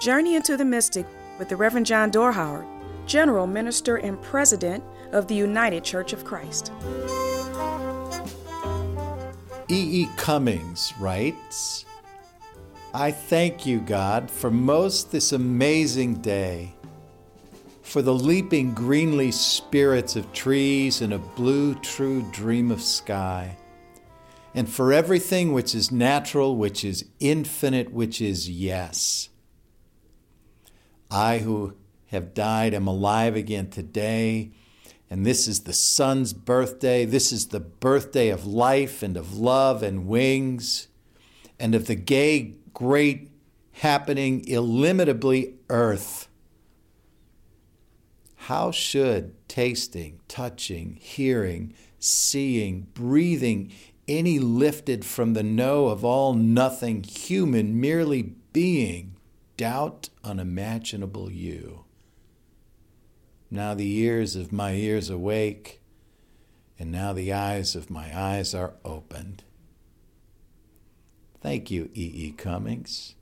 Journey into the Mystic with the Reverend John Dorhauer, General Minister and President of the United Church of Christ. E. E. Cummings writes I thank you, God, for most this amazing day, for the leaping greenly spirits of trees and a blue, true dream of sky, and for everything which is natural, which is infinite, which is yes. I who have died am alive again today. And this is the sun's birthday. This is the birthday of life and of love and wings and of the gay, great, happening, illimitably earth. How should tasting, touching, hearing, seeing, breathing, any lifted from the no of all nothing human, merely being, doubt unimaginable you? Now the ears of my ears awake, and now the eyes of my eyes are opened. Thank you, E. E. Cummings.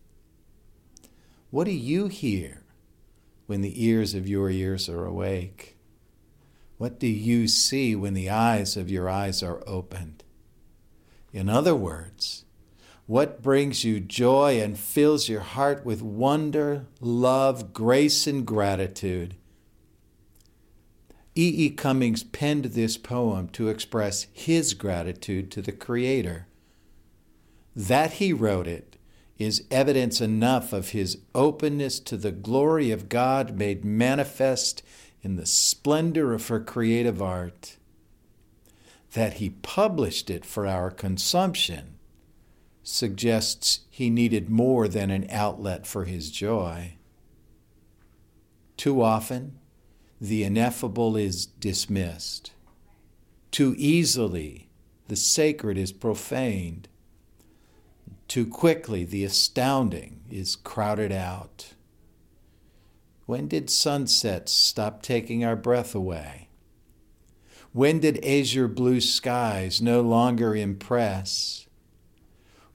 What do you hear when the ears of your ears are awake? What do you see when the eyes of your eyes are opened? In other words, what brings you joy and fills your heart with wonder, love, grace, and gratitude? E. E. Cummings penned this poem to express his gratitude to the Creator. That he wrote it is evidence enough of his openness to the glory of God made manifest in the splendor of her creative art. That he published it for our consumption suggests he needed more than an outlet for his joy. Too often, the ineffable is dismissed. Too easily, the sacred is profaned. Too quickly, the astounding is crowded out. When did sunsets stop taking our breath away? When did azure blue skies no longer impress?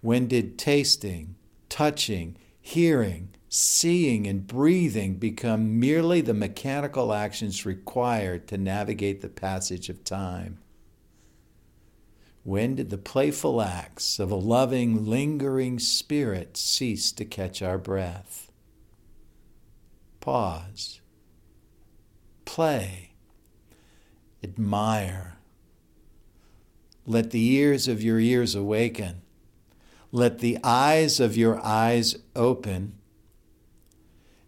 When did tasting, touching, hearing, seeing and breathing become merely the mechanical actions required to navigate the passage of time? When did the playful acts of a loving, lingering spirit cease to catch our breath? Pause. Play. Admire. Let the ears of your ears awaken. Let the eyes of your eyes open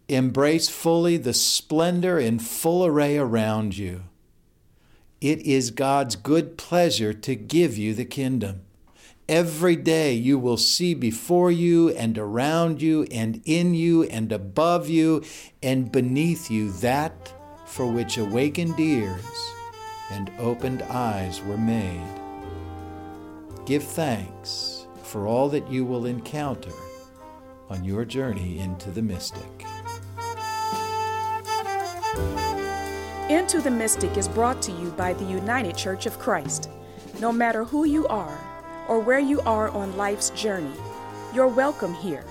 Embrace fully the splendor in full array around you. It is God's good pleasure to give you the kingdom. Every day you will see before you and around you and in you and above you and beneath you that for which awakened ears and opened eyes were made. Give thanks for all that you will encounter on your journey into the mystic. Into the Mystic is brought to you by the United Church of Christ. No matter who you are or where you are on life's journey, you're welcome here.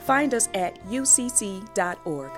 Find us at ucc.org.